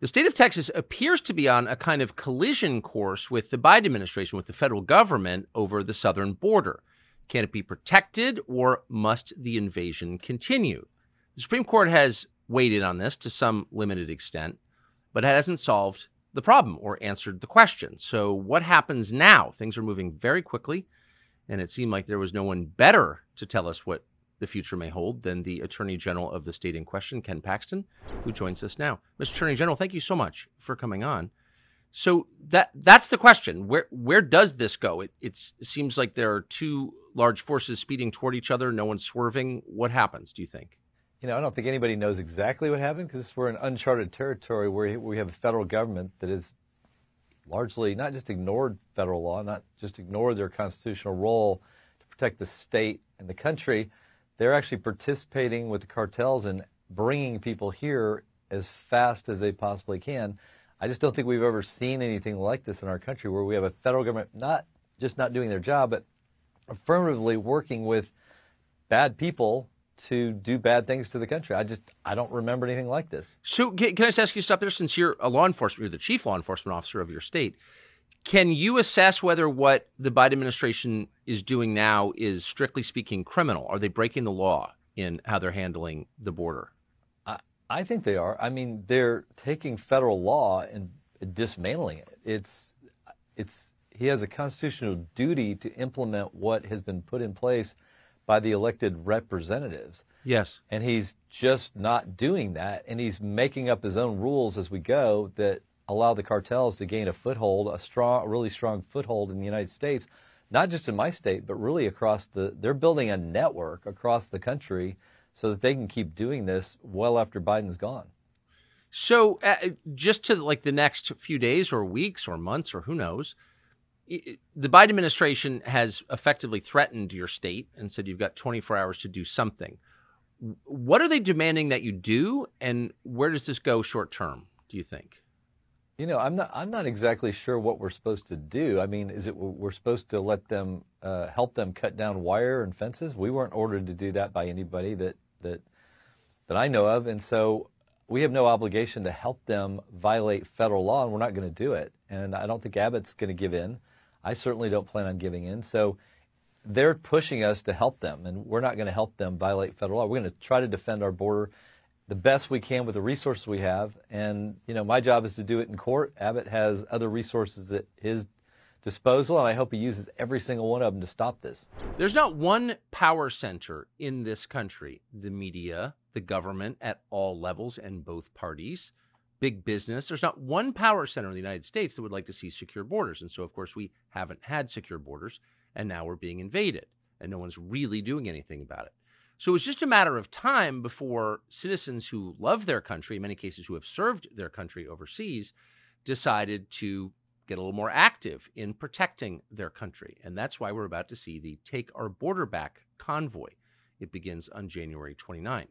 The state of Texas appears to be on a kind of collision course with the Biden administration, with the federal government over the southern border. Can it be protected or must the invasion continue? The Supreme Court has weighed in on this to some limited extent, but it hasn't solved the problem or answered the question. So, what happens now? Things are moving very quickly, and it seemed like there was no one better to tell us what the future may hold than the Attorney General of the state in question, Ken Paxton, who joins us now. Mr. Attorney General, thank you so much for coming on. So that that's the question. Where where does this go? It it seems like there are two large forces speeding toward each other. No one's swerving. What happens? Do you think? You know, I don't think anybody knows exactly what happened because we're in uncharted territory where we have a federal government that has largely not just ignored federal law, not just ignored their constitutional role to protect the state and the country. They're actually participating with the cartels and bringing people here as fast as they possibly Ken. I just don't think we've ever seen anything like this in our country where we have a federal government not just not doing their job, but affirmatively working with bad people to do bad things to the country. I just I don't remember anything like this. So can, I just ask you stop there since you're a law enforcement, you're the chief law enforcement officer of your state. Can you assess whether what the Biden administration is doing now is strictly speaking criminal? Are they breaking the law in how they're handling the border? I, I think they are. I mean, they're taking federal law and dismantling it. It's it's he has a constitutional duty to implement what has been put in place by the elected representatives. Yes. And he's just not doing that. And he's making up his own rules as we go that allow the cartels to gain a foothold, a strong, really strong foothold in the United States, not just in my state, but really across the, they're building a network across the country so that they can keep doing this well after Biden's gone. So, uh, just to like the next few days or weeks or months or who knows, the Biden administration has effectively threatened your state and said you've got 24 hours to do something. What are they demanding that you do, and where does this go short term? Do you think? You know, I'm not. I'm not exactly sure what we're supposed to do. I mean, is it we're supposed to let them uh, help them cut down wire and fences? We weren't ordered to do that by anybody that that that I know of, and so we have no obligation to help them violate federal law, and we're not going to do it. And I don't think Abbott's going to give in. I certainly don't plan on giving in. So they're pushing us to help them, and we're not going to help them violate federal law. We're going to try to defend our border the best we can with the resources we have. And you know, my job is to do it in court. Abbott has other resources at his disposal, and I hope he uses every single one of them to stop this. There's not one power center in this country the media, the government at all levels and both parties big business. There's not one power center in the United States that would like to see secure borders. And so, of course, we haven't had secure borders, and now we're being invaded, and no one's really doing anything about it. So it's just a matter of time before citizens who love their country, in many cases who have served their country overseas, decided to get a little more active in protecting their country. And that's why we're about to see the Take Our Border Back convoy. It begins on January 29th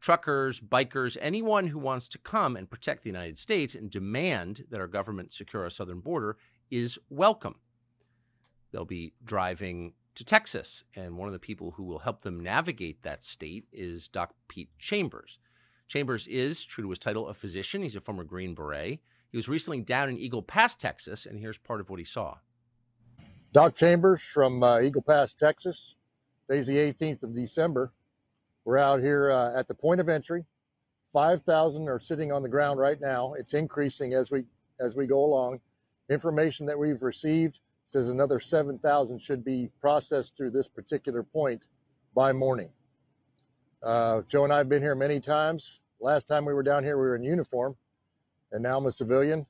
truckers, bikers, anyone who wants to come and protect the United States and demand that our government secure our southern border is welcome. They'll be driving to Texas, and one of the people who will help them navigate that state is Doc Pete Chambers. Chambers is, true to his title, a physician. He's a former Green Beret. He was recently down in Eagle Pass, Texas, and here's part of what he saw. Doc Chambers from uh, Eagle Pass, Texas. Today's the 18th of December. We're out here uh, at the point of entry. 5,000 are sitting on the ground right now. It's increasing as we as we go along. Information that we've received says another 7,000 should be processed through this particular point by morning. Uh, Joe and I have been here many times. Last time we were down here, we were in uniform, and now I'm a civilian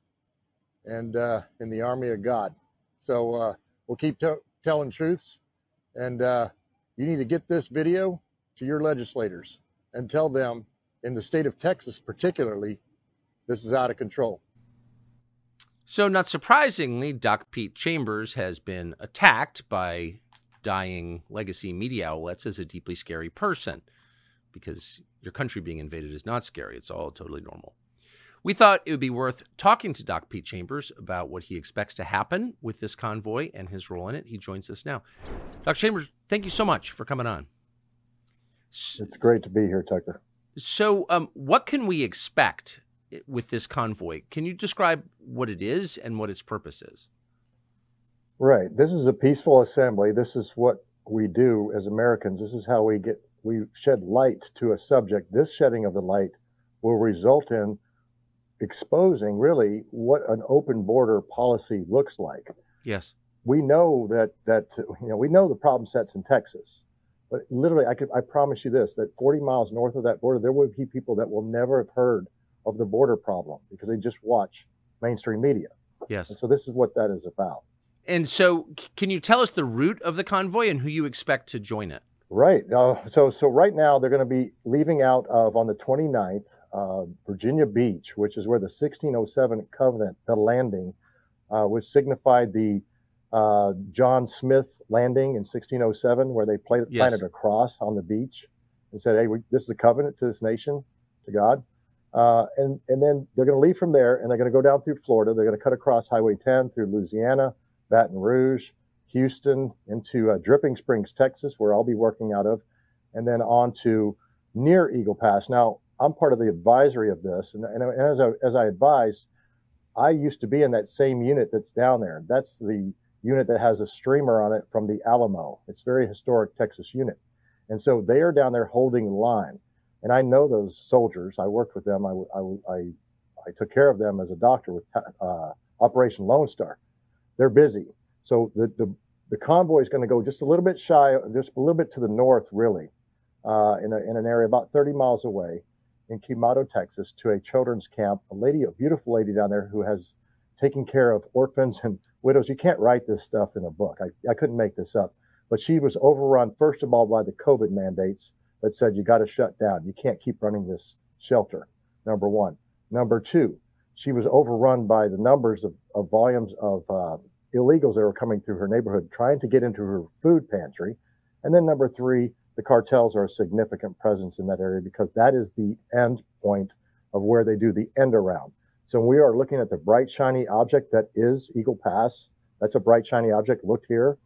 and uh, in the army of God. So uh, we'll keep t- telling truths, and uh, you need to get this video to your legislators and tell them, in the state of Texas particularly, this is out of control. So, not surprisingly, Doc Pete Chambers has been attacked by dying legacy media outlets as a deeply scary person because your country being invaded is not scary. It's all totally normal. We thought it would be worth talking to Doc Pete Chambers about what he expects to happen with this convoy and his role in it. He joins us now. Dr. Chambers, thank you so much for coming on. It's great to be here, Tucker. So, um, what can we expect with this convoy. Can you describe what it is and what its purpose is? Right. This is a peaceful assembly. This is what we do as Americans. This is how we get we shed light to a subject. This shedding of the light will result in exposing really what an open border policy looks like. Yes. We know that that you know we know the problem sets in Texas. But literally I could I promise you this that 40 miles north of that border there will be people that will never have heard of the border problem because they just watch mainstream media. Yes. And so this is what that is about. And so, can you tell us the route of the convoy and who you expect to join it? Right. Uh, so, so right now they're going to be leaving out of on the 29th, uh, Virginia Beach, which is where the 1607 Covenant, the landing, uh, which signified the uh, John Smith landing in 1607, where they planted, Yes. planted a cross on the beach and said, "Hey, we, this is a covenant to this nation, to God." Uh, and and then they're going to leave from there, and they're going to go down through Florida. They're going to cut across Highway 10 through Louisiana, Baton Rouge, Houston, into uh, Dripping Springs, Texas, where I'll be working out of, and then on to near Eagle Pass. Now, I'm part of the advisory of this, and, and, and as I as I advised, I used to be in that same unit that's down there. That's the unit that has a streamer on it from the Alamo. It's very historic Texas unit, and so they are down there holding line. And I know those soldiers. I worked with them. I I, I, I took care of them as a doctor with uh, Operation Lone Star. They're busy. So the, the, the convoy is going to go just a little bit shy, just a little bit to the north, really, uh, in, a, in an area about 30 miles away in Quemado, Texas, to a children's camp. A lady, a beautiful lady down there who has taken care of orphans and widows. You can't write this stuff in a book. I, I couldn't make this up. But she was overrun, first of all, by the COVID mandates that said you got to shut down. You can't keep running this shelter, number one. Number two, she was overrun by the numbers of, of volumes of uh, illegals that were coming through her neighborhood trying to get into her food pantry. And then number three, the cartels are a significant presence in that area because that is the end point of where they do the end around. So we are looking at the bright, shiny object that is Eagle Pass. That's a bright, shiny object. Look here.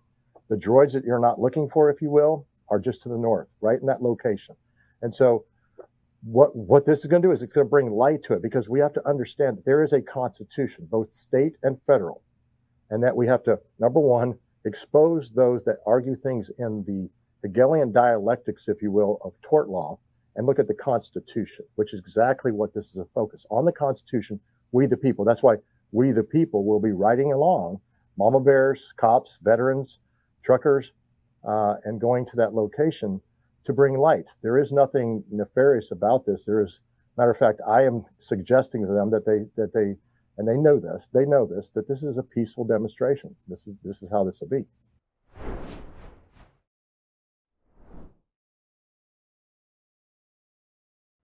The droids that you're not looking for, if you will, are just to the north, right in that location. And so what what this is going to do is it's going to bring light to it because we have to understand that there is a constitution, both state and federal, and that we have to number one expose those that argue things in the Hegelian dialectics, if you will, of tort law, and look at the Constitution, which is exactly what this is a focus on the Constitution. We the people. That's why we the people will be riding along, mama bears, cops, veterans, truckers, uh, and going to that location to bring light. There is nothing nefarious about this. There is, matter of fact, I am suggesting to them that they that they, and they know this. They know this that this is a peaceful demonstration. This is this is how this will be.